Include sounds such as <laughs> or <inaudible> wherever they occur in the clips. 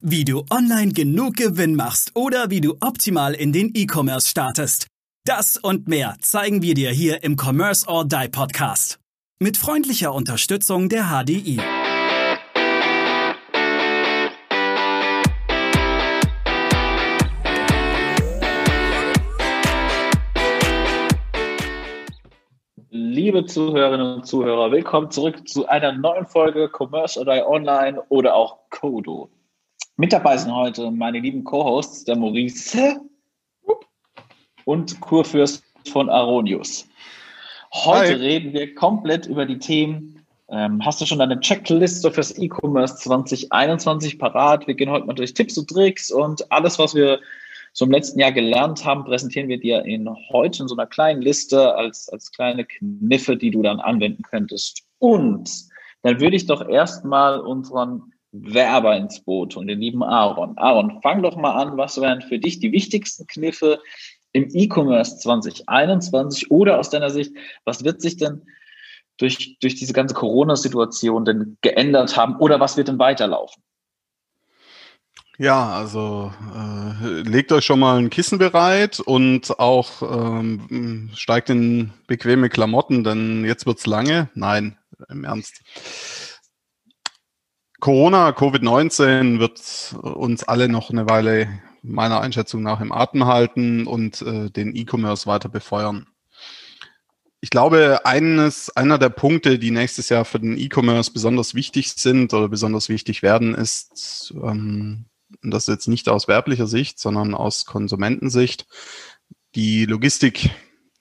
Wie du online genug Gewinn machst oder wie du optimal in den E-Commerce startest. Das und mehr zeigen wir dir hier im Commerce or Die Podcast. Mit freundlicher Unterstützung der HDI. Liebe Zuhörerinnen und Zuhörer, willkommen zurück zu einer neuen Folge Commerce or Die Online oder auch Kodo. Mit dabei sind heute meine lieben Co-Hosts, der Maurice und Kurfürst von Aronius. Heute Hi. reden wir komplett über die Themen. Ähm, hast du schon deine Checkliste fürs E-Commerce 2021 parat? Wir gehen heute mal durch Tipps und Tricks und alles, was wir so im letzten Jahr gelernt haben, präsentieren wir dir in heute in so einer kleinen Liste als, als kleine Kniffe, die du dann anwenden könntest. Und dann würde ich doch erstmal unseren Werber ins Boot und den lieben Aaron. Aaron, fang doch mal an, was wären für dich die wichtigsten Kniffe im E-Commerce 2021 oder aus deiner Sicht, was wird sich denn durch, durch diese ganze Corona-Situation denn geändert haben oder was wird denn weiterlaufen? Ja, also äh, legt euch schon mal ein Kissen bereit und auch ähm, steigt in bequeme Klamotten, denn jetzt wird's lange. Nein, im Ernst. Corona, Covid-19 wird uns alle noch eine Weile meiner Einschätzung nach im Atem halten und äh, den E-Commerce weiter befeuern. Ich glaube, eines, einer der Punkte, die nächstes Jahr für den E-Commerce besonders wichtig sind oder besonders wichtig werden, ist, ähm, und das jetzt nicht aus werblicher Sicht, sondern aus Konsumentensicht, die Logistik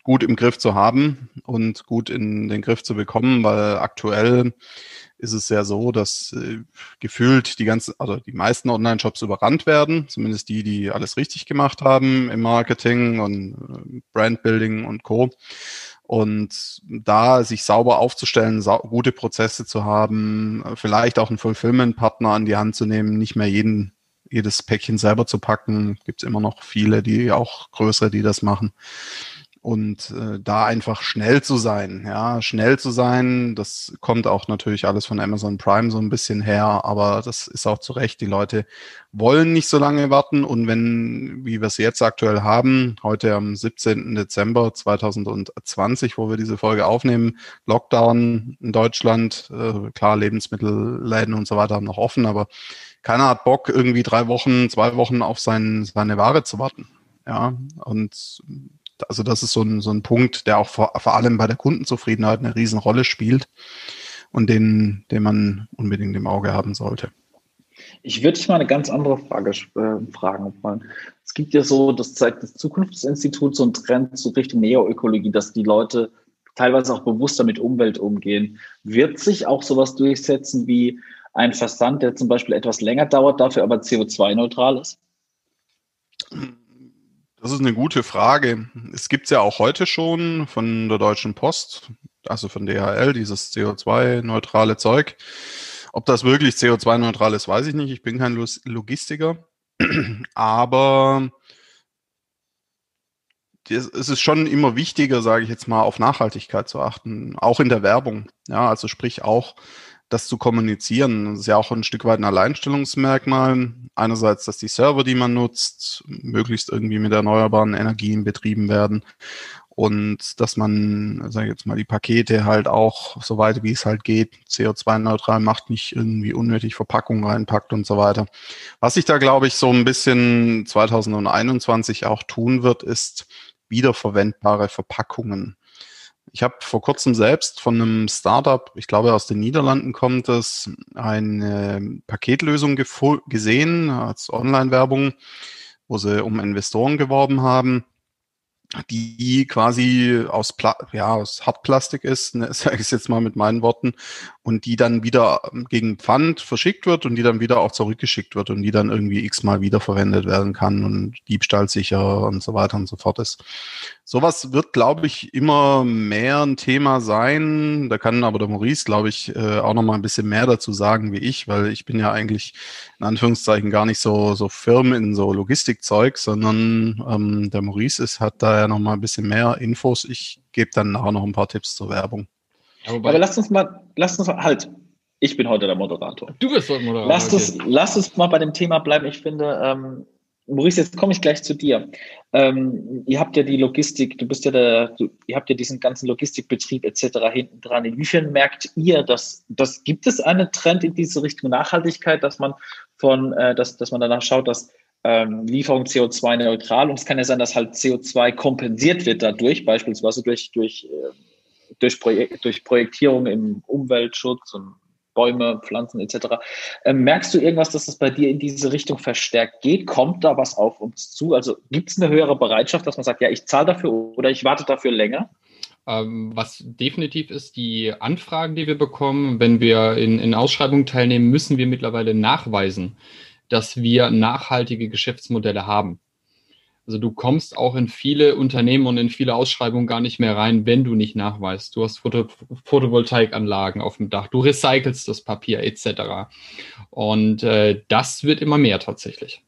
gut im Griff zu haben und gut in den Griff zu bekommen, weil aktuell ist es ja so, dass äh, gefühlt die ganzen, also die meisten Online-Shops überrannt werden, zumindest die, die alles richtig gemacht haben im Marketing und äh, Brandbuilding und Co. Und da sich sauber aufzustellen, sau gute Prozesse zu haben, vielleicht auch einen Fulfillment-Partner an die Hand zu nehmen, nicht mehr jeden, jedes Päckchen selber zu packen. Gibt es immer noch viele, die auch größere, die das machen und äh, da einfach schnell zu sein. Ja, schnell zu sein, das kommt auch natürlich alles von Amazon Prime so ein bisschen her, aber das ist auch zu Recht. Die Leute wollen nicht so lange warten und wenn, wie wir es jetzt aktuell haben, heute am 17. Dezember 2020, wo wir diese Folge aufnehmen, Lockdown in Deutschland, äh, klar, Lebensmittelläden und so weiter haben noch offen, aber keiner hat Bock, irgendwie drei Wochen, zwei Wochen auf sein, seine Ware zu warten. Ja, und also das ist so ein, so ein Punkt, der auch vor, vor allem bei der Kundenzufriedenheit eine Riesenrolle spielt und den, den man unbedingt im Auge haben sollte. Ich würde dich mal eine ganz andere Frage äh, fragen. Es gibt ja so, das zeigt das Zukunftsinstitut, so ein Trend zu Richtung Neoökologie, dass die Leute teilweise auch bewusster mit Umwelt umgehen. Wird sich auch sowas durchsetzen wie ein Versand, der zum Beispiel etwas länger dauert, dafür aber CO2-neutral ist? Das ist eine gute Frage. Es gibt ja auch heute schon von der Deutschen Post, also von DHL, dieses CO2-neutrale Zeug. Ob das wirklich CO2-neutral ist, weiß ich nicht. Ich bin kein Logistiker. <clears throat> Aber es ist schon immer wichtiger, sage ich jetzt mal, auf Nachhaltigkeit zu achten, auch in der Werbung. Ja, also sprich auch das zu kommunizieren. Das ist ja auch ein Stück weit ein Alleinstellungsmerkmal. Einerseits, dass die Server, die man nutzt, möglichst irgendwie mit erneuerbaren Energien betrieben werden und dass man, sage ich jetzt mal, die Pakete halt auch, soweit wie es halt geht, CO2-neutral macht, nicht irgendwie unnötig Verpackungen reinpackt und so weiter. Was sich da, glaube ich, so ein bisschen 2021 auch tun wird, ist wiederverwendbare Verpackungen. Ich habe vor kurzem selbst von einem Startup, ich glaube aus den Niederlanden kommt es, eine Paketlösung gesehen als Online-Werbung, wo sie um Investoren geworben haben die quasi aus, Pla ja, aus Hartplastik ist, ne, <laughs> sage ich jetzt mal mit meinen Worten, und die dann wieder ähm, gegen Pfand verschickt wird und die dann wieder auch zurückgeschickt wird und die dann irgendwie x-mal wiederverwendet werden kann und diebstahlsicher und so weiter und so fort ist. Sowas wird, glaube ich, immer mehr ein Thema sein. Da kann aber der Maurice, glaube ich, äh, auch noch mal ein bisschen mehr dazu sagen wie ich, weil ich bin ja eigentlich in Anführungszeichen gar nicht so, so firm in so Logistikzeug, sondern ähm, der Maurice ist, hat da ja noch mal ein bisschen mehr Infos. Ich gebe dann nachher noch ein paar Tipps zur Werbung. Aber lass uns mal, lass uns halt, Ich bin heute der Moderator. Du bist heute Moderator. Lass, okay. lass uns mal bei dem Thema bleiben. Ich finde, ähm, Maurice, jetzt komme ich gleich zu dir. Ähm, ihr habt ja die Logistik, du bist ja der, du, ihr habt ja diesen ganzen Logistikbetrieb etc. hinten dran. Inwiefern merkt ihr, dass, dass gibt es einen Trend in diese Richtung Nachhaltigkeit, dass man von, äh, dass, dass man danach schaut, dass ähm, Lieferung CO2-neutral und es kann ja sein, dass halt CO2 kompensiert wird dadurch, beispielsweise durch, durch, äh, durch, Projek durch Projektierung im Umweltschutz und Bäume, Pflanzen etc. Ähm, merkst du irgendwas, dass es bei dir in diese Richtung verstärkt geht? Kommt da was auf uns zu? Also gibt es eine höhere Bereitschaft, dass man sagt, ja, ich zahle dafür oder ich warte dafür länger? Ähm, was definitiv ist, die Anfragen, die wir bekommen, wenn wir in, in Ausschreibungen teilnehmen, müssen wir mittlerweile nachweisen, dass wir nachhaltige Geschäftsmodelle haben. Also du kommst auch in viele Unternehmen und in viele Ausschreibungen gar nicht mehr rein, wenn du nicht nachweist. Du hast Foto Photovoltaikanlagen auf dem Dach, du recycelst das Papier etc. Und äh, das wird immer mehr tatsächlich.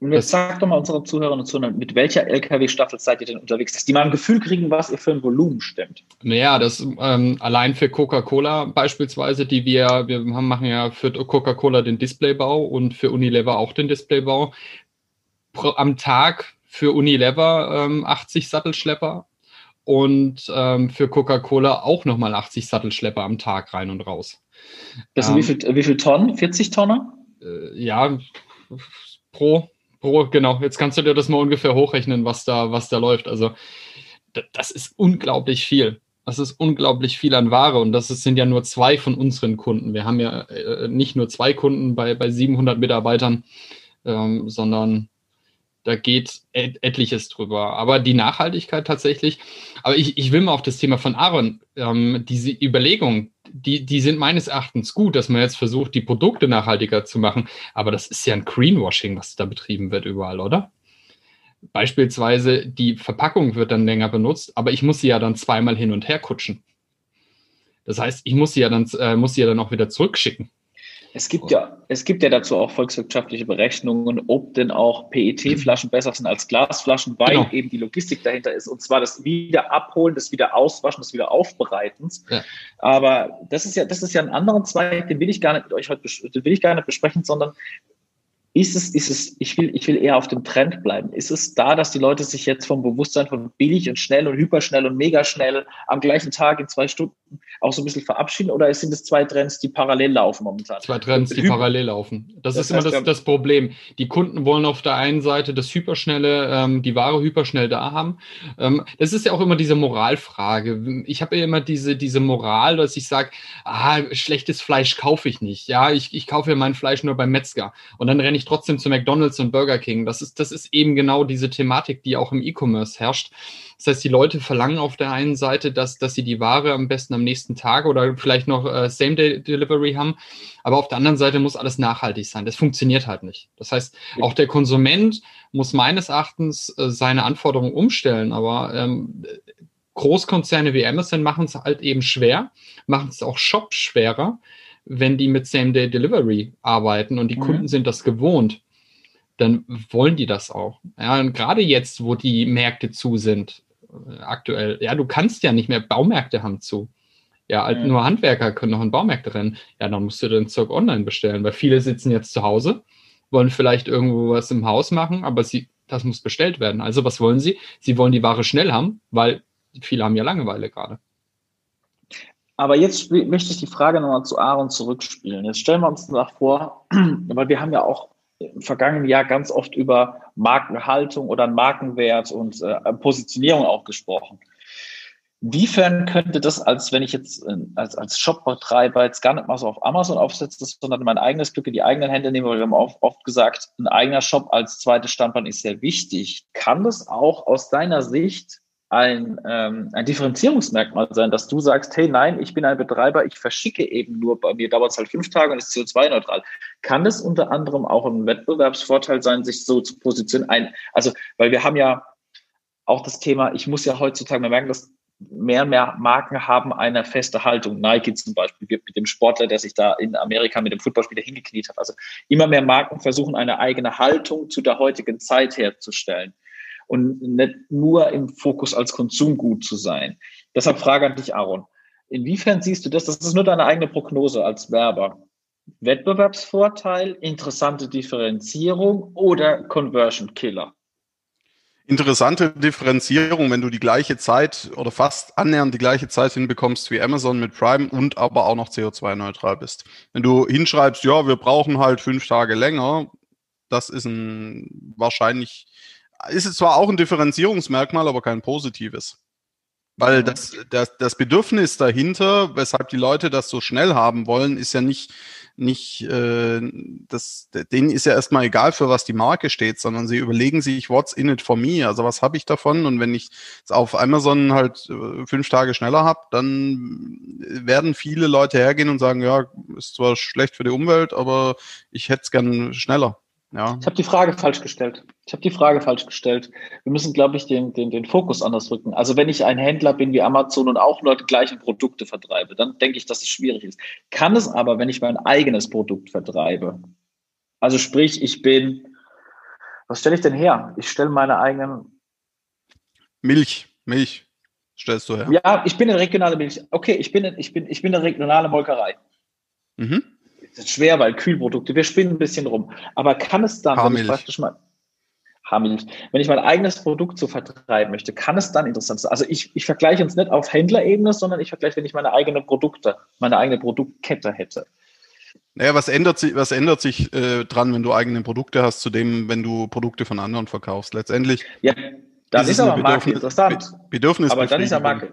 Und jetzt sag doch mal unseren Zuhörern und Zuhörern, mit welcher LKW-Staffel seid ihr denn unterwegs, dass die mal ein Gefühl kriegen, was ihr für ein Volumen stimmt? Naja, das ähm, allein für Coca-Cola beispielsweise, die wir, wir haben, machen ja für Coca-Cola den Displaybau und für Unilever auch den Displaybau. Pro, am Tag für Unilever ähm, 80 Sattelschlepper und ähm, für Coca-Cola auch nochmal 80 Sattelschlepper am Tag rein und raus. Das sind ähm, wie, viel, wie viel Tonnen? 40 Tonnen? Äh, ja, pro, pro, genau. Jetzt kannst du dir das mal ungefähr hochrechnen, was da, was da läuft. Also das ist unglaublich viel. Das ist unglaublich viel an Ware und das sind ja nur zwei von unseren Kunden. Wir haben ja äh, nicht nur zwei Kunden bei, bei 700 Mitarbeitern, ähm, sondern da geht et etliches drüber. Aber die Nachhaltigkeit tatsächlich, aber ich, ich will mal auf das Thema von Aaron, ähm, diese Überlegungen, die, die sind meines Erachtens gut, dass man jetzt versucht, die Produkte nachhaltiger zu machen. Aber das ist ja ein Greenwashing, was da betrieben wird überall, oder? Beispielsweise die Verpackung wird dann länger benutzt, aber ich muss sie ja dann zweimal hin und her kutschen. Das heißt, ich muss sie ja dann, äh, muss sie ja dann auch wieder zurückschicken. Es gibt ja, es gibt ja dazu auch volkswirtschaftliche Berechnungen, ob denn auch PET-Flaschen besser sind als Glasflaschen, weil genau. eben die Logistik dahinter ist. Und zwar das Wiederabholen, das Wiederauswaschen, das Wiederaufbereitens. Ja. Aber das ist ja, das ist ja ein anderer Zweig, den will ich gar nicht mit euch heute, den will ich gar nicht besprechen, sondern ist es, ist es, ich will, ich will eher auf dem Trend bleiben. Ist es da, dass die Leute sich jetzt vom Bewusstsein von billig und schnell und hyperschnell und mega schnell am gleichen Tag in zwei Stunden auch so ein bisschen verabschieden oder sind es zwei Trends, die parallel laufen momentan? Zwei Trends, die parallel laufen. Das, das ist heißt, immer das, das Problem. Die Kunden wollen auf der einen Seite das Hyperschnelle, ähm, die Ware hyperschnell da haben. Ähm, das ist ja auch immer diese Moralfrage. Ich habe ja immer diese, diese Moral, dass ich sage, ah, schlechtes Fleisch kaufe ich nicht. Ja, ich, ich kaufe ja mein Fleisch nur beim Metzger. Und dann renne ich trotzdem zu McDonalds und Burger King. Das ist, das ist eben genau diese Thematik, die auch im E-Commerce herrscht. Das heißt, die Leute verlangen auf der einen Seite, dass, dass sie die Ware am besten am nächsten Tag oder vielleicht noch äh, Same-Day-Delivery haben. Aber auf der anderen Seite muss alles nachhaltig sein. Das funktioniert halt nicht. Das heißt, auch der Konsument muss meines Erachtens äh, seine Anforderungen umstellen. Aber ähm, Großkonzerne wie Amazon machen es halt eben schwer, machen es auch Shops schwerer, wenn die mit Same-Day-Delivery arbeiten und die mhm. Kunden sind das gewohnt dann wollen die das auch. Ja, und gerade jetzt, wo die Märkte zu sind, aktuell, ja, du kannst ja nicht mehr, Baumärkte haben zu. Ja, halt mhm. nur Handwerker können noch in Baumärkte rennen. Ja, dann musst du den Zeug online bestellen, weil viele sitzen jetzt zu Hause, wollen vielleicht irgendwo was im Haus machen, aber sie, das muss bestellt werden. Also was wollen sie? Sie wollen die Ware schnell haben, weil viele haben ja Langeweile gerade. Aber jetzt möchte ich die Frage nochmal zu Aaron zurückspielen. Jetzt stellen wir uns nach vor, <clears throat> weil wir haben ja auch im vergangenen Jahr ganz oft über Markenhaltung oder Markenwert und äh, Positionierung auch gesprochen. Inwiefern könnte das, als wenn ich jetzt äh, als, als Shopbetreiber jetzt gar nicht mal so auf Amazon aufsetze, sondern mein eigenes Glück in die eigenen Hände nehme, weil wir haben oft, oft gesagt, ein eigener Shop als zweites Standbein ist sehr wichtig. Kann das auch aus deiner Sicht ein, ähm, ein Differenzierungsmerkmal sein, dass du sagst, hey, nein, ich bin ein Betreiber, ich verschicke eben nur, bei mir dauert es halt fünf Tage und ist CO2-neutral. Kann es unter anderem auch ein Wettbewerbsvorteil sein, sich so zu positionieren? Also, weil wir haben ja auch das Thema, ich muss ja heutzutage, wir merken, dass mehr und mehr Marken haben eine feste Haltung. Nike zum Beispiel mit dem Sportler, der sich da in Amerika mit dem Footballspieler hingekniet hat. Also immer mehr Marken versuchen eine eigene Haltung zu der heutigen Zeit herzustellen und nicht nur im Fokus als Konsumgut zu sein. Deshalb Frage an dich, Aaron. Inwiefern siehst du das? Das ist nur deine eigene Prognose als Werber. Wettbewerbsvorteil, interessante Differenzierung oder Conversion Killer? Interessante Differenzierung, wenn du die gleiche Zeit oder fast annähernd die gleiche Zeit hinbekommst wie Amazon mit Prime und aber auch noch CO2-neutral bist. Wenn du hinschreibst, ja, wir brauchen halt fünf Tage länger, das ist ein wahrscheinlich, ist es zwar auch ein Differenzierungsmerkmal, aber kein positives. Weil das, das, das Bedürfnis dahinter, weshalb die Leute das so schnell haben wollen, ist ja nicht, nicht äh, das, denen ist ja erstmal egal, für was die Marke steht, sondern sie überlegen sich, what's in it for me? Also was habe ich davon? Und wenn ich es auf Amazon halt äh, fünf Tage schneller habe, dann werden viele Leute hergehen und sagen, ja, ist zwar schlecht für die Umwelt, aber ich hätte es gern schneller. Ja. Ich habe die Frage falsch gestellt. Ich habe die Frage falsch gestellt. Wir müssen, glaube ich, den, den, den Fokus anders rücken. Also wenn ich ein Händler bin wie Amazon und auch nur die gleichen Produkte vertreibe, dann denke ich, dass es schwierig ist. Kann es aber, wenn ich mein eigenes Produkt vertreibe, also sprich, ich bin, was stelle ich denn her? Ich stelle meine eigenen Milch, Milch stellst du her. Ja, ich bin eine regionale Milch. Okay, ich bin, ich bin, ich bin eine regionale Molkerei. Mhm das ist schwer, weil Kühlprodukte, wir spinnen ein bisschen rum. Aber kann es dann, wenn ich praktisch mal, Haarmilch, wenn ich mein eigenes Produkt so vertreiben möchte, kann es dann interessant sein? Also ich, ich vergleiche uns nicht auf Händlerebene, sondern ich vergleiche, wenn ich meine eigene Produkte, meine eigene Produktkette hätte. Naja, was ändert sich, was ändert sich äh, dran, wenn du eigene Produkte hast, zu dem, wenn du Produkte von anderen verkaufst? Letztendlich. Ja, dann ist, ist aber Marke interessant. Bedürfnis aber dann ist ja Marke.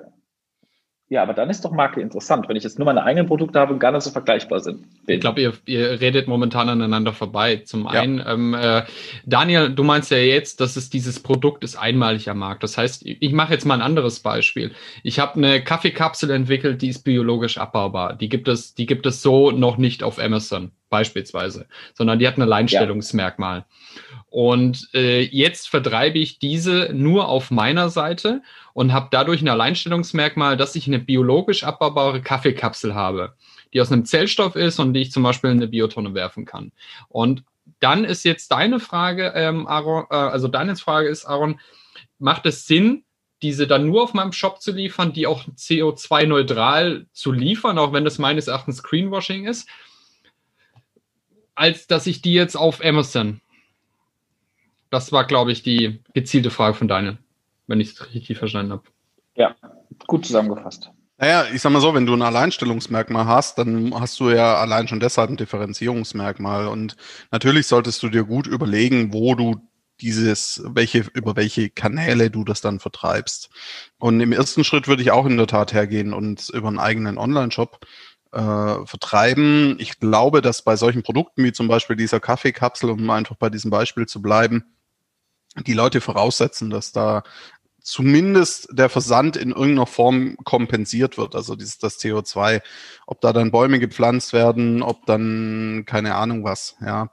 Ja, aber dann ist doch Marke interessant, wenn ich jetzt nur meine eigenen Produkte habe und gar nicht so vergleichbar sind. Ich glaube, ihr, ihr redet momentan aneinander vorbei. Zum einen, ja. ähm, äh, Daniel, du meinst ja jetzt, dass es dieses Produkt ist einmalig am Markt. Das heißt, ich mache jetzt mal ein anderes Beispiel. Ich habe eine Kaffeekapsel entwickelt, die ist biologisch abbaubar. Die gibt es, die gibt es so noch nicht auf Amazon beispielsweise, sondern die hat ein Alleinstellungsmerkmal. Ja. Und äh, jetzt vertreibe ich diese nur auf meiner Seite und habe dadurch ein Alleinstellungsmerkmal, dass ich eine biologisch abbaubare Kaffeekapsel habe, die aus einem Zellstoff ist und die ich zum Beispiel in eine Biotonne werfen kann. Und dann ist jetzt deine Frage, ähm, Aaron, äh, also deine Frage ist, Aaron, macht es Sinn, diese dann nur auf meinem Shop zu liefern, die auch CO2-neutral zu liefern, auch wenn das meines Erachtens Greenwashing ist, als dass ich die jetzt auf Amazon das war, glaube ich, die gezielte Frage von Daniel, wenn ich es richtig verstanden habe. Ja, gut zusammengefasst. Naja, ich sag mal so, wenn du ein Alleinstellungsmerkmal hast, dann hast du ja allein schon deshalb ein Differenzierungsmerkmal. Und natürlich solltest du dir gut überlegen, wo du dieses, welche, über welche Kanäle du das dann vertreibst. Und im ersten Schritt würde ich auch in der Tat hergehen und über einen eigenen Online-Shop äh, vertreiben. Ich glaube, dass bei solchen Produkten wie zum Beispiel dieser Kaffeekapsel, um einfach bei diesem Beispiel zu bleiben, die Leute voraussetzen, dass da zumindest der Versand in irgendeiner Form kompensiert wird, also dieses, das CO2, ob da dann Bäume gepflanzt werden, ob dann keine Ahnung was, ja.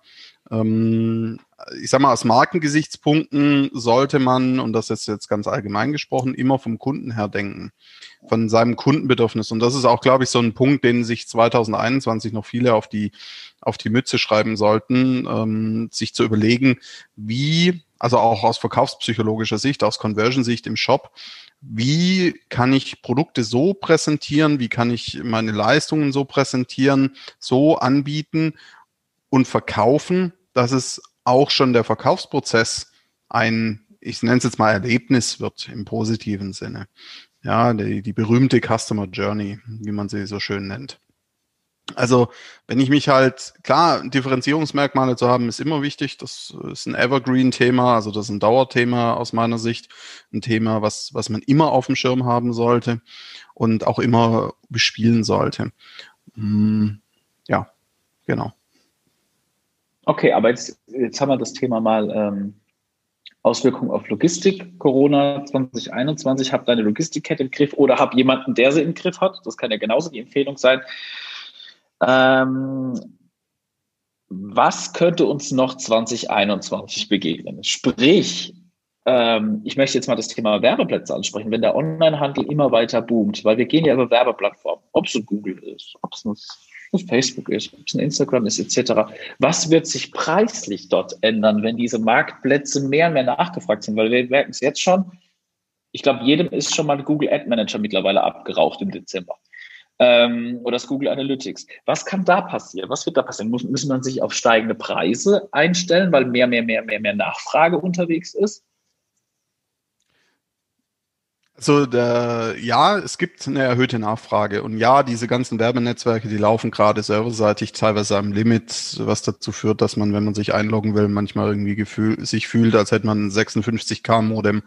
Ähm, ich sag mal, aus Markengesichtspunkten sollte man, und das ist jetzt ganz allgemein gesprochen, immer vom Kunden her denken, von seinem Kundenbedürfnis. Und das ist auch, glaube ich, so ein Punkt, den sich 2021 noch viele auf die, auf die Mütze schreiben sollten, ähm, sich zu überlegen, wie, also auch aus verkaufspsychologischer Sicht, aus Conversion-Sicht im Shop, wie kann ich Produkte so präsentieren, wie kann ich meine Leistungen so präsentieren, so anbieten und verkaufen, dass es auch schon der Verkaufsprozess ein, ich nenne es jetzt mal Erlebnis wird im positiven Sinne. Ja, die, die berühmte Customer Journey, wie man sie so schön nennt. Also, wenn ich mich halt, klar, Differenzierungsmerkmale zu haben, ist immer wichtig. Das ist ein Evergreen-Thema, also das ist ein Dauerthema aus meiner Sicht. Ein Thema, was, was man immer auf dem Schirm haben sollte und auch immer bespielen sollte. Hm, ja, genau. Okay, aber jetzt, jetzt haben wir das Thema mal ähm, Auswirkungen auf Logistik. Corona 2021, hab deine Logistikkette im Griff oder hab jemanden, der sie im Griff hat. Das kann ja genauso die Empfehlung sein. Ähm, was könnte uns noch 2021 begegnen? Sprich, ähm, ich möchte jetzt mal das Thema Werbeplätze ansprechen. Wenn der Onlinehandel immer weiter boomt, weil wir gehen ja über Werbeplattformen, ob es ein Google ist, ob es ein Facebook ist, ob es ein Instagram ist, etc. Was wird sich preislich dort ändern, wenn diese Marktplätze mehr und mehr nachgefragt sind? Weil wir merken es jetzt schon, ich glaube, jedem ist schon mal Google Ad Manager mittlerweile abgeraucht im Dezember. ähm, oder das Google Analytics. Was kann da passieren? Was wird da passieren? Muss, muss man sich auf steigende Preise einstellen, weil mehr, mehr, mehr, mehr, mehr Nachfrage unterwegs ist? Also der, ja, es gibt eine erhöhte Nachfrage. Und ja, diese ganzen Werbenetzwerke, die laufen gerade serverseitig teilweise am Limit, was dazu führt, dass man, wenn man sich einloggen will, manchmal irgendwie gefühl, sich fühlt, als hätte man ein 56k Modem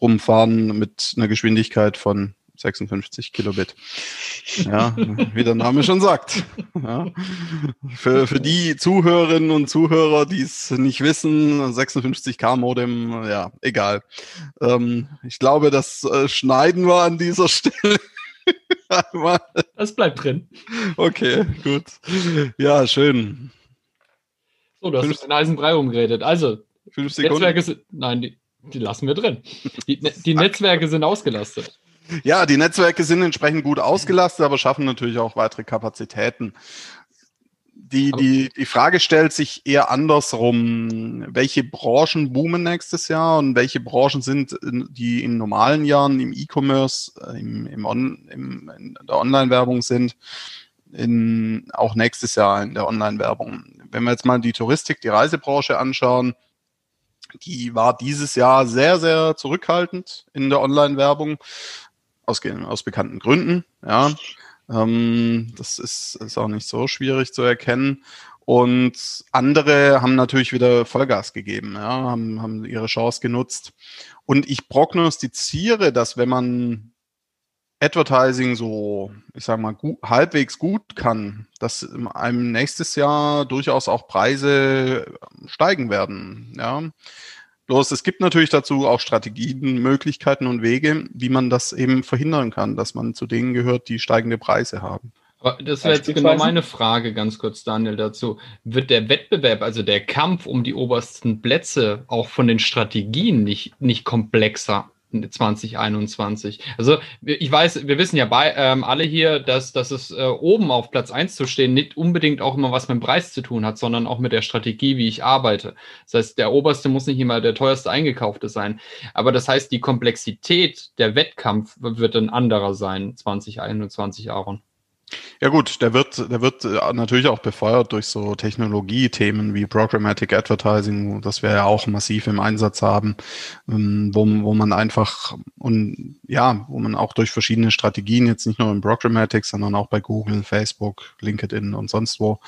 rumfahren mit einer Geschwindigkeit von 56 Kilobit. Ja, wie der Name schon sagt. Ja. Für, für die Zuhörerinnen und Zuhörer, die es nicht wissen, 56K Modem, ja, egal. Ähm, ich glaube, das äh, schneiden wir an dieser Stelle. <laughs> das bleibt drin. Okay, gut. Ja, schön. So, du hast Fünf, den Eisenbrei umgeredet. Also, Netzwerke sind, nein, die, die lassen wir drin. Die, die Netzwerke sind ausgelastet. Ja, die Netzwerke sind entsprechend gut ausgelastet, aber schaffen natürlich auch weitere Kapazitäten. Die, die, die Frage stellt sich eher andersrum. Welche Branchen boomen nächstes Jahr und welche Branchen sind, die in normalen Jahren im E-Commerce, äh, im, im, On, im, in der Online-Werbung sind, in, auch nächstes Jahr in der Online-Werbung? Wenn wir jetzt mal die Touristik, die Reisebranche anschauen, die war dieses Jahr sehr, sehr zurückhaltend in der Online-Werbung aus, aus bekannten Gründen. Ja, ähm, das ist, ist auch nicht so schwierig zu erkennen. Und andere haben natürlich wieder Vollgas gegeben, ja, haben, haben ihre Chance genutzt. Und ich prognostiziere, dass wenn man Advertising so, ich sage mal, gut, halbwegs gut kann, dass einem nächstes Jahr durchaus auch Preise steigen werden. Ja. Bloß es gibt natürlich dazu auch Strategien, Möglichkeiten und Wege, wie man das eben verhindern kann, dass man zu denen gehört, die steigende Preise haben. Aber das wäre jetzt genau meine Frage, ganz kurz, Daniel, dazu. Wird der Wettbewerb, also der Kampf um die obersten Plätze, auch von den Strategien nicht, nicht komplexer? 2021. Also ich weiß, wir wissen ja bei, ähm, alle hier, dass, dass es äh, oben auf Platz eins zu stehen nicht unbedingt auch immer was mit dem Preis zu tun hat, sondern auch mit der Strategie, wie ich arbeite. Das heißt, der oberste muss nicht immer der teuerste eingekaufte sein. Aber das heißt, die Komplexität der Wettkampf wird ein anderer sein, 2021, Aaron. Ja gut, der wird, der wird äh, natürlich auch befeuert durch so Technologiethemen wie Programmatic Advertising, das wir ja auch massiv im Einsatz haben, ähm, wo, wo man einfach und ja, wo man auch durch verschiedene Strategien, jetzt nicht nur im Programmatic, sondern auch bei Google, Facebook, LinkedIn und sonst wo,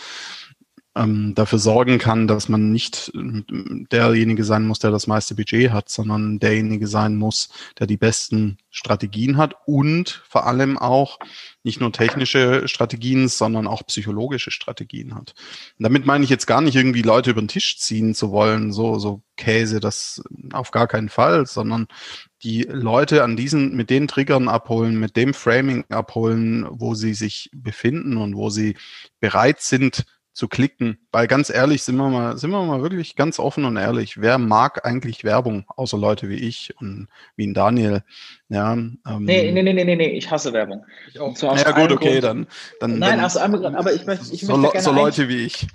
ähm, dafür sorgen kann, dass man nicht derjenige sein muss, der das meiste Budget hat, sondern derjenige sein muss, der die besten Strategien hat und vor allem auch nicht nur technische Strategien, sondern auch psychologische Strategien hat. Und damit meine ich jetzt gar nicht irgendwie Leute über den Tisch ziehen zu wollen, so, so Käse, das auf gar keinen Fall, sondern die Leute an diesen, mit den Triggern abholen, mit dem Framing abholen, wo sie sich befinden und wo sie bereit sind, zu klicken. Weil ganz ehrlich, sind wir mal, sind wir mal wirklich ganz offen und ehrlich. Wer mag eigentlich Werbung, außer Leute wie ich und wie ein Daniel? Ja, ähm, nee, nee, nee, nee, nee, ich hasse Werbung. Ich auch. So ja, gut, okay, dann, dann. Nein, dann, aus einem Grund, aber ich möchte, ich möchte so, gerne. So Leute wie ich.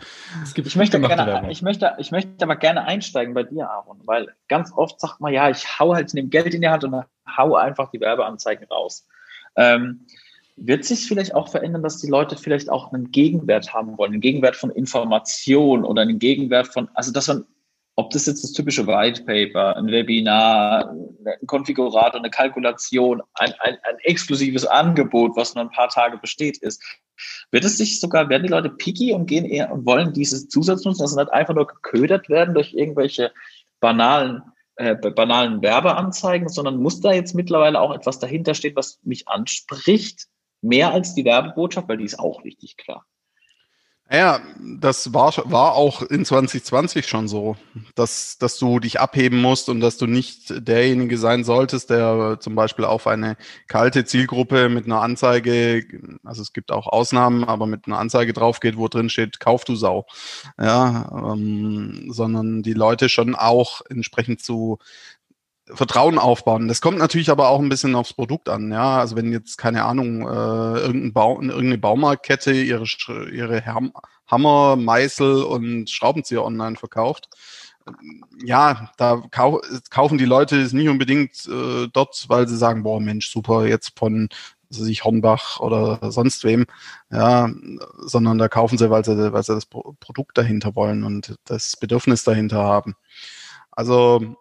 Es gibt ich möchte gerne, ich möchte, ich möchte aber gerne einsteigen bei dir, Aaron, weil ganz oft sagt man, ja, ich hau halt, nehme Geld in die Hand und hau einfach die Werbeanzeigen raus. Ähm, wird sich vielleicht auch verändern, dass die Leute vielleicht auch einen Gegenwert haben wollen, einen Gegenwert von Information oder einen Gegenwert von, also dass man, ob das jetzt das typische White Paper, ein Webinar, ein Konfigurator, eine Kalkulation, ein, ein, ein exklusives Angebot, was nur ein paar Tage besteht, ist. Wird es sich sogar, werden die Leute picky und gehen eher und wollen dieses Zusatz nutzen, dass sie nicht einfach nur geködert werden durch irgendwelche banalen äh, banalen Werbeanzeigen, sondern muss da jetzt mittlerweile auch etwas dahinter stehen, was mich anspricht, Mehr als die Werbebotschaft, weil die ist auch wichtig, klar. Ja, das war, war auch in 2020 schon so, dass, dass du dich abheben musst und dass du nicht derjenige sein solltest, der zum Beispiel auf eine kalte Zielgruppe mit einer Anzeige, also es gibt auch Ausnahmen, aber mit einer Anzeige drauf geht, wo drin steht, kauf du Sau. Ja, ähm, sondern die Leute schon auch entsprechend zu, Vertrauen aufbauen. Das kommt natürlich aber auch ein bisschen aufs Produkt an. Ja, also wenn jetzt keine Ahnung äh, irgendein Bau, irgendeine Baumarktkette ihre ihre Hammer, Meißel und Schraubenzieher online verkauft, ja, da kau kaufen die Leute es nicht unbedingt äh, dort, weil sie sagen, boah Mensch, super, jetzt von also sich Hornbach oder sonst wem, ja, sondern da kaufen sie, weil sie, weil sie das Produkt dahinter wollen und das Bedürfnis dahinter haben. Also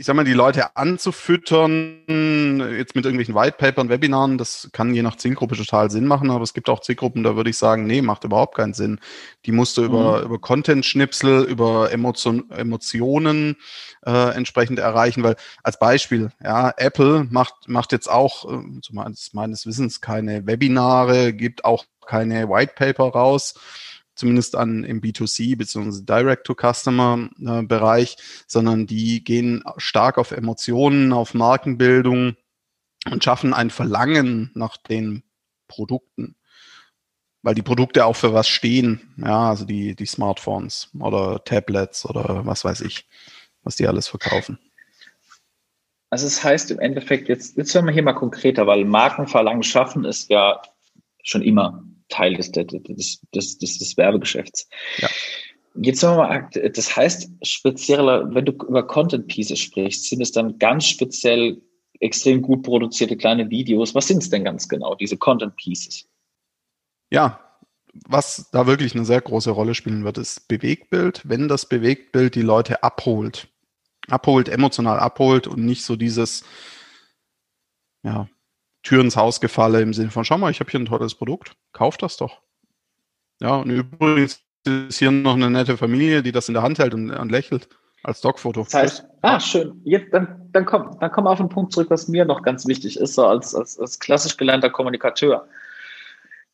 ich sag mal, die Leute anzufüttern, jetzt mit irgendwelchen Whitepapern, Webinaren, das kann je nach Zielgruppe total Sinn machen, aber es gibt auch Zielgruppen, da würde ich sagen, nee, macht überhaupt keinen Sinn. Die musst du mhm. über, über Content-Schnipsel, über Emotion, Emotionen äh, entsprechend erreichen, weil als Beispiel, ja, Apple macht, macht jetzt auch, äh, zumindest meines Wissens, keine Webinare, gibt auch keine Whitepaper raus zumindest an im B2C bzw. Direct-to-Customer-Bereich, sondern die gehen stark auf Emotionen, auf Markenbildung und schaffen ein Verlangen nach den Produkten. Weil die Produkte auch für was stehen, ja, also die, die Smartphones oder Tablets oder was weiß ich, was die alles verkaufen. Also es das heißt im Endeffekt, jetzt, jetzt werden wir hier mal konkreter, weil Markenverlangen schaffen ist ja schon immer Teil des, des, des, des, Werbegeschäfts. Ja. Jetzt sagen wir mal, das heißt, spezieller, wenn du über Content Pieces sprichst, sind es dann ganz speziell extrem gut produzierte kleine Videos. Was sind es denn ganz genau, diese Content Pieces? Ja, was da wirklich eine sehr große Rolle spielen wird, ist Bewegtbild, wenn das Bewegtbild die Leute abholt. Abholt, emotional abholt und nicht so dieses, ja, Tür ins Haus gefallen im Sinne von, schau mal, ich habe hier ein tolles Produkt, kauf das doch. Ja, und übrigens ist hier noch eine nette Familie, die das in der Hand hält und, und lächelt als Stockfoto. Das heißt, ah, schön. Jetzt, dann, dann komm, dann komm auf den Punkt zurück, was mir noch ganz wichtig ist, so als, als, als klassisch gelernter Kommunikateur.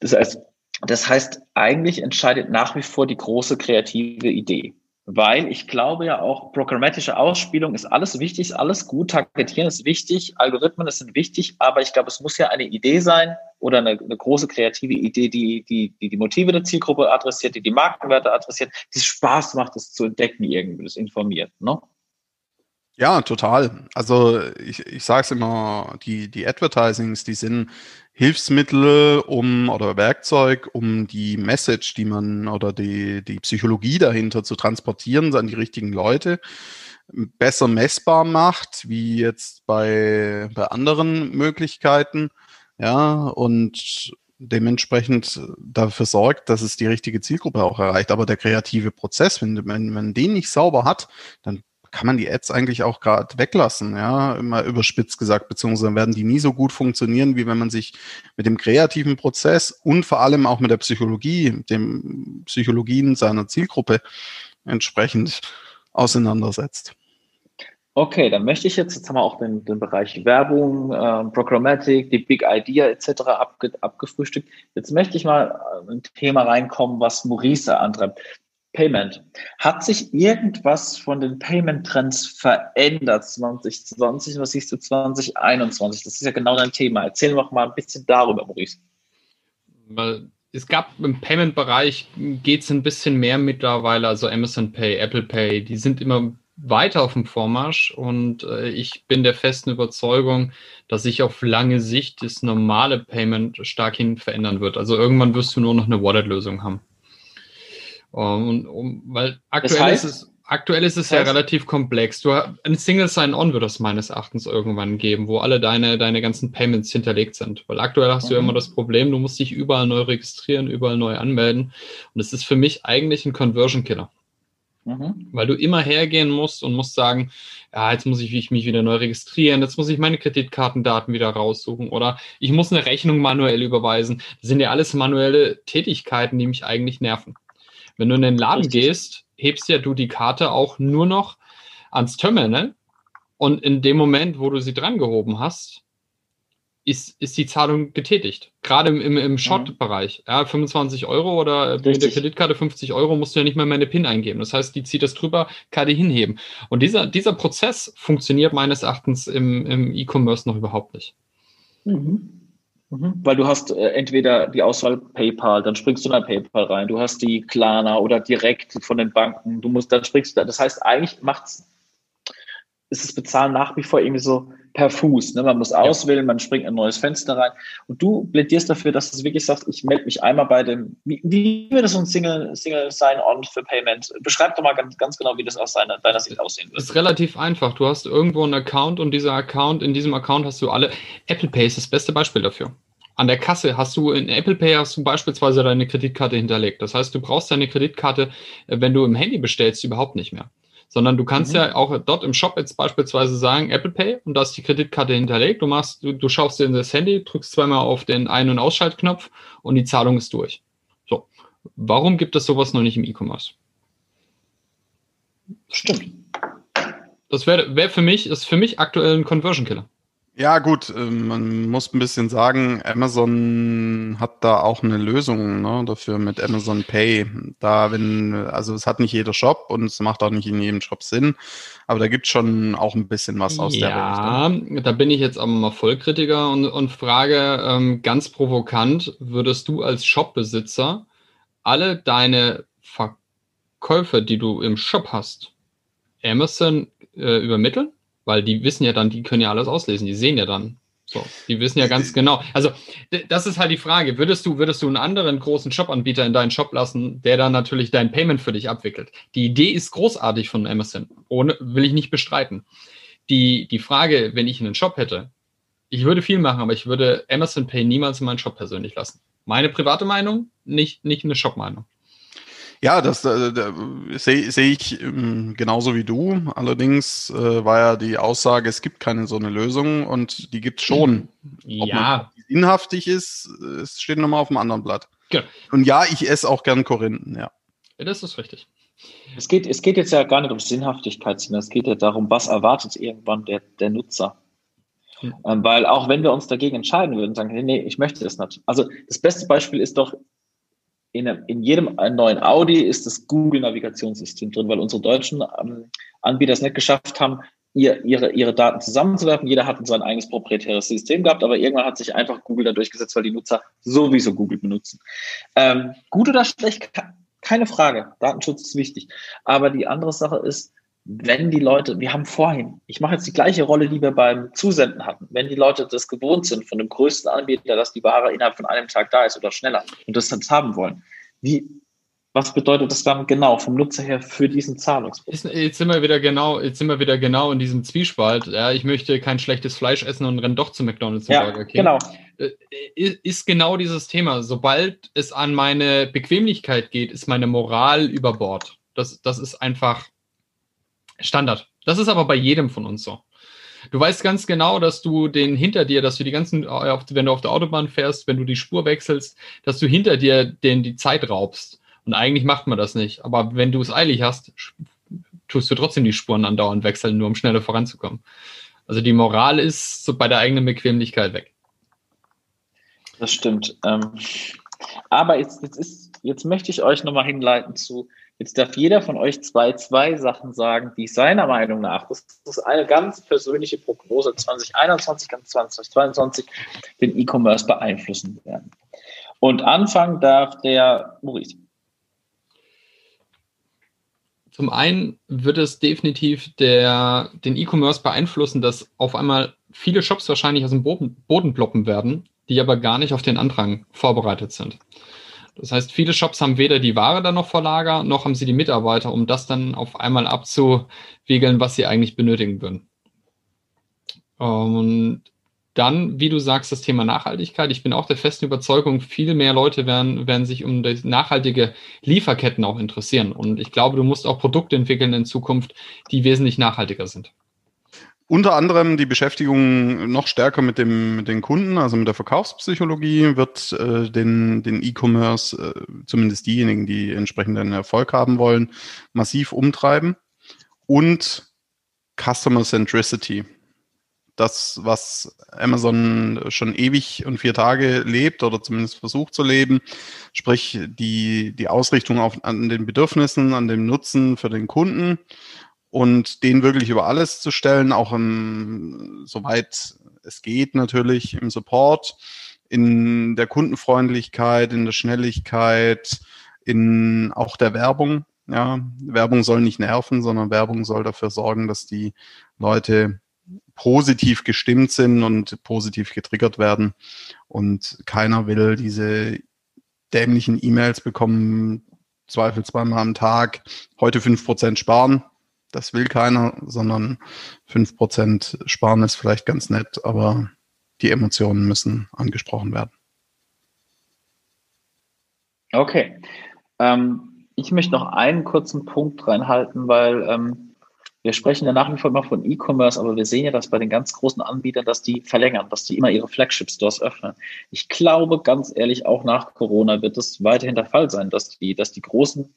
Das heißt, das heißt, eigentlich entscheidet nach wie vor die große kreative Idee weil ich glaube ja auch, programmatische Ausspielung ist alles wichtig, ist alles gut, Targetieren ist wichtig, Algorithmen sind wichtig, aber ich glaube, es muss ja eine Idee sein oder eine, eine große kreative Idee, die, die, die die Motive der Zielgruppe adressiert, die die Markenwerte adressiert, die Spaß macht, das zu entdecken irgendwie, das informiert, ne? Ja, total. Also ich, ich sage es immer, die, die Advertisings, die sind Hilfsmittel um oder Werkzeug, um die Message, die man oder die, die Psychologie dahinter zu transportieren an die richtigen Leute, besser messbar macht, wie jetzt bei, bei anderen Möglichkeiten. Ja, und dementsprechend dafür sorgt, dass es die richtige Zielgruppe auch erreicht. Aber der kreative Prozess, wenn, wenn man den nicht sauber hat, dann kann man die Ads eigentlich auch gerade weglassen, ja, immer überspitzt gesagt, beziehungsweise werden die nie so gut funktionieren, wie wenn man sich mit dem kreativen Prozess und vor allem auch mit der Psychologie, dem Psychologien seiner Zielgruppe entsprechend auseinandersetzt. Okay, dann möchte ich jetzt, jetzt haben wir auch den, den Bereich Werbung, äh, Programmatic, die Big Idea etc. Abge, abgefrühstückt. Jetzt möchte ich mal ein Thema reinkommen, was Maurice antreibt. Payment. Hat sich irgendwas von den Payment-Trends verändert 2020? Was siehst du 2021? Das ist ja genau dein Thema. Erzähl doch mal ein bisschen darüber, Maurice. Es gab im Payment-Bereich geht es ein bisschen mehr mittlerweile, also Amazon Pay, Apple Pay, die sind immer weiter auf dem Vormarsch und äh, ich bin der festen Überzeugung, dass sich auf lange Sicht das normale Payment stark hin verändern wird. Also irgendwann wirst du nur noch eine Wallet-Lösung haben. Um, um, weil aktuell das heißt, ist es, aktuell ist es ja relativ komplex. Du, ein Single Sign-On wird es meines Erachtens irgendwann geben, wo alle deine, deine ganzen Payments hinterlegt sind. Weil aktuell hast mhm. du ja immer das Problem, du musst dich überall neu registrieren, überall neu anmelden. Und es ist für mich eigentlich ein Conversion-Killer. Mhm. Weil du immer hergehen musst und musst sagen, ja, jetzt muss ich mich wieder neu registrieren, jetzt muss ich meine Kreditkartendaten wieder raussuchen oder ich muss eine Rechnung manuell überweisen. Das sind ja alles manuelle Tätigkeiten, die mich eigentlich nerven. Wenn du in den Laden Richtig. gehst, hebst ja du die Karte auch nur noch ans Terminal und in dem Moment, wo du sie dran gehoben hast, ist, ist die Zahlung getätigt. Gerade im, im, im Shot-Bereich. Ja, 25 Euro oder Richtig. mit der Kreditkarte 50 Euro musst du ja nicht mehr meine PIN eingeben. Das heißt, die zieht das drüber, Karte hinheben. Und dieser, dieser Prozess funktioniert meines Erachtens im, im E-Commerce noch überhaupt nicht. Mhm. Mhm. Weil du hast äh, entweder die Auswahl PayPal, dann springst du in PayPal rein, du hast die Klarna oder direkt von den Banken, du musst, dann springst du da. Das heißt, eigentlich macht's, ist das Bezahlen nach wie vor irgendwie so per Fuß. Ne? Man muss auswählen, man springt ein neues Fenster rein. Und du plädierst dafür, dass du wirklich sagst, ich melde mich einmal bei dem, wie, wie würde so ein Single, Single Sign-On für Payment? Beschreib doch mal ganz, ganz genau, wie das aus deiner, deiner Sicht aussehen wird. Ist relativ einfach. Du hast irgendwo einen Account und dieser Account, in diesem Account hast du alle. Apple Pay ist das beste Beispiel dafür. An der Kasse hast du in Apple Pay hast du beispielsweise deine Kreditkarte hinterlegt. Das heißt, du brauchst deine Kreditkarte, äh, wenn du im Handy bestellst, überhaupt nicht mehr sondern du kannst mhm. ja auch dort im Shop jetzt beispielsweise sagen Apple Pay und da ist die Kreditkarte hinterlegt. Du machst, du, du schaust dir in das Handy, drückst zweimal auf den Ein- und Ausschaltknopf und die Zahlung ist durch. So. Warum gibt es sowas noch nicht im E-Commerce? Stimmt. Das wäre wär für mich, ist für mich aktuell ein Conversion Killer. Ja, gut, ähm, man muss ein bisschen sagen, Amazon hat da auch eine Lösung ne, dafür mit Amazon Pay. Da, wenn, also es hat nicht jeder Shop und es macht auch nicht in jedem Shop Sinn, aber da gibt schon auch ein bisschen was aus ja, der Richtung. Ja, da bin ich jetzt aber mal Vollkritiker und, und frage ähm, ganz provokant, würdest du als Shopbesitzer alle deine Verkäufe, die du im Shop hast, Amazon äh, übermitteln? Weil die wissen ja dann, die können ja alles auslesen, die sehen ja dann. So, die wissen ja ganz genau. Also, das ist halt die Frage. Würdest du, würdest du einen anderen großen Shop-Anbieter in deinen Shop lassen, der dann natürlich dein Payment für dich abwickelt? Die Idee ist großartig von Amazon. Ohne, will ich nicht bestreiten. Die, die Frage, wenn ich einen Shop hätte, ich würde viel machen, aber ich würde Amazon Pay niemals in meinen Shop persönlich lassen. Meine private Meinung, nicht, nicht eine Shop-Meinung. Ja, das äh, sehe seh ich ähm, genauso wie du. Allerdings äh, war ja die Aussage, es gibt keine so eine Lösung und die gibt es schon. Ob ja. inhaftig ist, es steht nochmal auf dem anderen Blatt. Genau. Und ja, ich esse auch gern Korinthen, ja. ja. Das ist richtig. Es geht, es geht jetzt ja gar nicht um Sinnhaftigkeit, sondern es geht ja darum, was erwartet irgendwann der, der Nutzer. Hm. Ähm, weil auch wenn wir uns dagegen entscheiden würden, sagen, nee, ich möchte das nicht. Also das beste Beispiel ist doch in, in jedem neuen Audi ist das Google-Navigationssystem drin, weil unsere deutschen ähm, Anbieter es nicht geschafft haben, ihr, ihre, ihre Daten zusammenzuwerfen. Jeder hat sein eigenes proprietäres System gehabt, aber irgendwann hat sich einfach Google da durchgesetzt, weil die Nutzer sowieso Google benutzen. Ähm, gut oder schlecht, keine Frage. Datenschutz ist wichtig. Aber die andere Sache ist, wenn die Leute, wir haben vorhin, ich mache jetzt die gleiche Rolle, die wir beim Zusenden hatten, wenn die Leute das gewohnt sind von dem größten Anbieter, dass die Ware innerhalb von einem Tag da ist oder schneller und das jetzt haben wollen, wie, was bedeutet das dann genau vom Nutzer her für diesen Zahlungsprozess? Jetzt sind wir wieder genau, jetzt sind wir wieder genau in diesem Zwiespalt. Ja, ich möchte kein schlechtes Fleisch essen und renne doch zu McDonalds ja, Burger King. Genau. Äh, ist genau dieses Thema. Sobald es an meine Bequemlichkeit geht, ist meine Moral über Bord. Das, das ist einfach Standard. Das ist aber bei jedem von uns so. Du weißt ganz genau, dass du den hinter dir, dass du die ganzen, äh, wenn du auf der Autobahn fährst, wenn du die Spur wechselst, dass du hinter dir den die Zeit raubst. Und eigentlich macht man das nicht. Aber wenn du es eilig hast, tust du trotzdem die Spuren andauernd wechseln, nur um schneller voranzukommen. Also die Moral ist so bei der eigenen Bequemlichkeit weg. Das stimmt. Ähm, aber jetzt, jetzt, ist, jetzt möchte ich euch nochmal hinleiten zu Jetzt darf jeder von euch zwei, zwei Sachen sagen, die seiner Meinung nach, das ist eine ganz persönliche Prognose 2021, 2022, den E-Commerce beeinflussen werden. Und anfangen darf der Maurice. Zum einen wird es definitiv der, den E-Commerce beeinflussen, dass auf einmal viele Shops wahrscheinlich aus dem Boden, Boden ploppen werden, die aber gar nicht auf den Andrang vorbereitet sind. Das heißt, viele Shops haben weder die Ware dann noch vor Lager, noch haben sie die Mitarbeiter, um das dann auf einmal abzuwiegeln, was sie eigentlich benötigen würden. Und dann, wie du sagst, das Thema Nachhaltigkeit. Ich bin auch der festen Überzeugung, viel mehr Leute werden, werden sich um nachhaltige Lieferketten auch interessieren. Und ich glaube, du musst auch Produkte entwickeln in Zukunft, die wesentlich nachhaltiger sind. Unter anderem die Beschäftigung noch stärker mit dem mit den Kunden, also mit der Verkaufspsychologie, wird äh, den den E-Commerce, äh, zumindest diejenigen, die entsprechenden Erfolg haben wollen, massiv umtreiben. Und Customer Centricity. Das, was Amazon schon ewig und vier Tage lebt oder zumindest versucht zu leben, sprich die, die Ausrichtung auf, an den Bedürfnissen, an dem Nutzen für den Kunden und den wirklich über alles zu stellen, auch im, soweit es geht natürlich im Support, in der Kundenfreundlichkeit, in der Schnelligkeit, in auch der Werbung. Ja, Werbung soll nicht nerven, sondern Werbung soll dafür sorgen, dass die Leute positiv gestimmt sind und positiv getriggert werden. Und keiner will diese dämlichen E-Mails bekommen, Zweifel zweimal am Tag, heute fünf Prozent sparen. Das will keiner, sondern fünf Prozent sparen ist vielleicht ganz nett, aber die Emotionen müssen angesprochen werden. Okay. Ähm, ich möchte noch einen kurzen Punkt reinhalten, weil ähm, wir sprechen ja nach wie vor noch von E-Commerce, aber wir sehen ja, dass bei den ganz großen Anbietern, dass die verlängern, dass die immer ihre Flagship-Stores öffnen. Ich glaube, ganz ehrlich, auch nach Corona wird es weiterhin der Fall sein, dass die, dass die großen,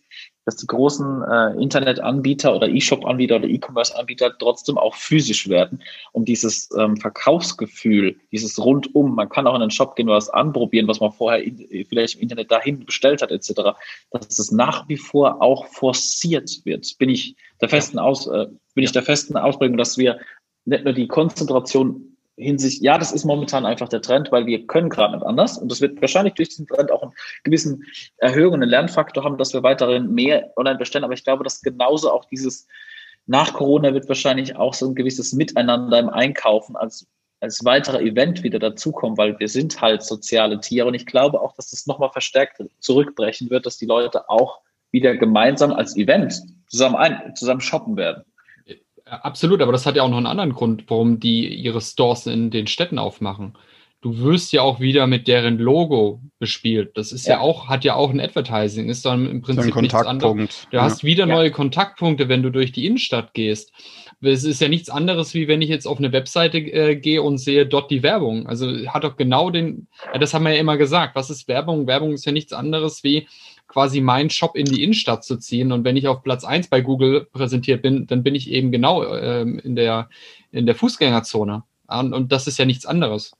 dass die großen äh, Internetanbieter oder E-Shop-Anbieter oder E-Commerce-Anbieter trotzdem auch physisch werden, um dieses ähm, Verkaufsgefühl, dieses Rundum, man kann auch in den Shop gehen, was anprobieren, was man vorher in, vielleicht im Internet dahin bestellt hat, etc., dass es nach wie vor auch forciert wird. Bin ich der festen Aus, äh, bin ich der festen Ausprägung, dass wir nicht nur die Konzentration hinsichtlich, ja, das ist momentan einfach der Trend, weil wir können gerade nicht anders. Und das wird wahrscheinlich durch diesen Trend auch einen gewissen Erhöhung und einen Lernfaktor haben, dass wir weiterhin mehr online bestellen, aber ich glaube, dass genauso auch dieses nach Corona wird wahrscheinlich auch so ein gewisses Miteinander im Einkaufen als als weiterer Event wieder dazukommen, weil wir sind halt soziale Tiere. Und ich glaube auch, dass das nochmal verstärkt zurückbrechen wird, dass die Leute auch wieder gemeinsam als Event zusammen, ein, zusammen shoppen werden. Absolut, aber das hat ja auch noch einen anderen Grund, warum die ihre Stores in den Städten aufmachen. Du wirst ja auch wieder mit deren Logo bespielt. Das ist ja, ja auch, hat ja auch ein Advertising, ist dann im Prinzip nichts anderes. Du ja. hast wieder ja. neue Kontaktpunkte, wenn du durch die Innenstadt gehst. Es ist ja nichts anderes, wie wenn ich jetzt auf eine Webseite äh, gehe und sehe dort die Werbung. Also hat doch genau den, das haben wir ja immer gesagt. Was ist Werbung? Werbung ist ja nichts anderes wie, quasi meinen Shop in die Innenstadt zu ziehen. Und wenn ich auf Platz eins bei Google präsentiert bin, dann bin ich eben genau ähm, in, der, in der Fußgängerzone. Und, und das ist ja nichts anderes.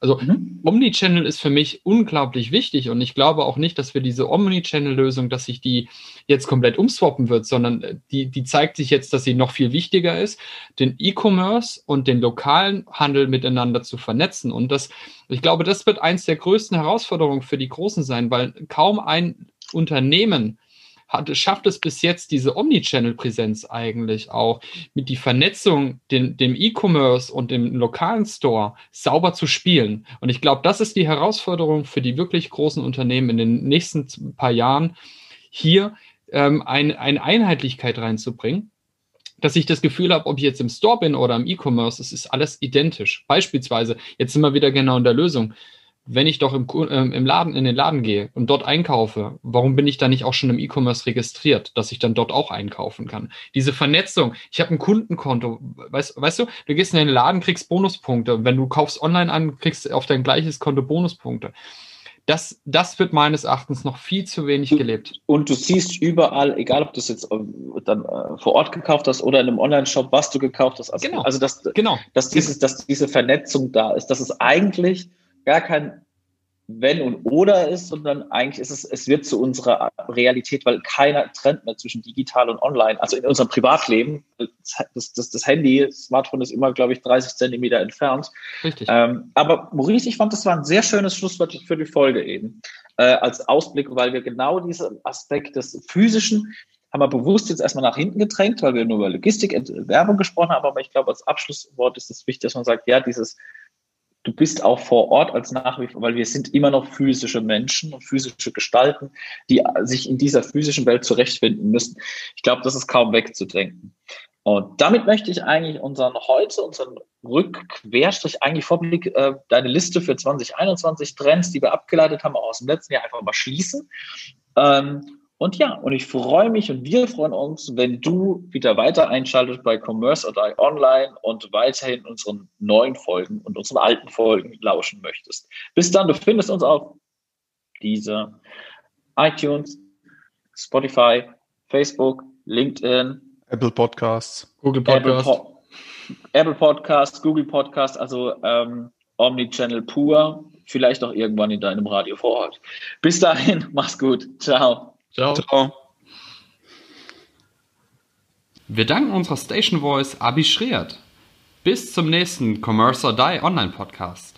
Also mhm. Omnichannel ist für mich unglaublich wichtig und ich glaube auch nicht, dass wir diese Omnichannel-Lösung, dass sich die jetzt komplett umswappen wird, sondern äh, die, die zeigt sich jetzt, dass sie noch viel wichtiger ist, den E-Commerce und den lokalen Handel miteinander zu vernetzen. Und das, ich glaube, das wird eins der größten Herausforderungen für die Großen sein, weil kaum ein Unternehmen hat, schafft es bis jetzt diese Omnichannel-Präsenz eigentlich auch mit die Vernetzung, den, dem E-Commerce und dem lokalen Store sauber zu spielen. Und ich glaube, das ist die Herausforderung für die wirklich großen Unternehmen in den nächsten paar Jahren, hier ähm, ein, eine Einheitlichkeit reinzubringen dass ich das Gefühl habe, ob ich jetzt im Store bin oder im E-Commerce, es ist alles identisch. Beispielsweise, jetzt sind wir wieder genau in der Lösung wenn ich doch im, ähm, im Laden, in den Laden gehe und dort einkaufe, warum bin ich da nicht auch schon im E-Commerce registriert, dass ich dann dort auch einkaufen kann? Diese Vernetzung, ich habe ein Kundenkonto, weißt, weißt du, du gehst in den Laden, kriegst Bonuspunkte. Wenn du kaufst online an, kriegst auf dein gleiches Konto Bonuspunkte. Das, das wird meines Erachtens noch viel zu wenig gelebt. Und du siehst überall, egal ob du es jetzt ähm, dann äh, vor Ort gekauft hast oder in einem Online-Shop, was du gekauft hast. Also, genau. Also dass, genau. dass, dieses, dass diese Vernetzung da ist, dass es eigentlich gar kein wenn und oder ist, sondern eigentlich ist es, es wird zu unserer Realität, weil keiner trennt mehr zwischen digital und online. Also in unserem Privatleben, das, das, das Handy, das Smartphone ist immer, glaube ich, 30 Zentimeter entfernt. Richtig. Ähm, aber Maurice, ich fand, das war ein sehr schönes Schlusswort für die Folge eben, äh, als Ausblick, weil wir genau diesen Aspekt des Physischen haben wir bewusst jetzt erstmal nach hinten gedrängt, weil wir nur über Logistik und Werbung gesprochen haben. Aber ich glaube, als Abschlusswort ist es wichtig, dass man sagt, ja, dieses du bist auch vor Ort als nach wie vor, weil wir sind immer noch physische Menschen und physische Gestalten, die sich in dieser physischen Welt zurechtfinden müssen. Ich glaube, das ist kaum wegzudenken. Und damit möchte ich eigentlich unseren heute, unseren Rückquerstrich, eigentlich Vorblick, äh, deine Liste für 2021 Trends, die wir abgeleitet haben, auch aus dem letzten Jahr einfach mal schließen. Ähm, und ja, und ich freue mich und wir freuen uns, wenn du wieder weiter einschaltest bei Commerce oder Online und weiterhin unseren neuen Folgen und unseren alten Folgen lauschen möchtest. Bis dann, du findest uns auf dieser iTunes, Spotify, Facebook, LinkedIn, Apple Podcasts, Google Podcasts, Apple, po Apple Podcasts, Google Podcasts, also ähm, Omnichannel pur, vielleicht auch irgendwann in deinem Radio vor Ort. Bis dahin, mach's gut. Ciao. Ciao. Ciao. Wir danken unserer Station Voice Abi Schreert. Bis zum nächsten Commerce or Die Online Podcast.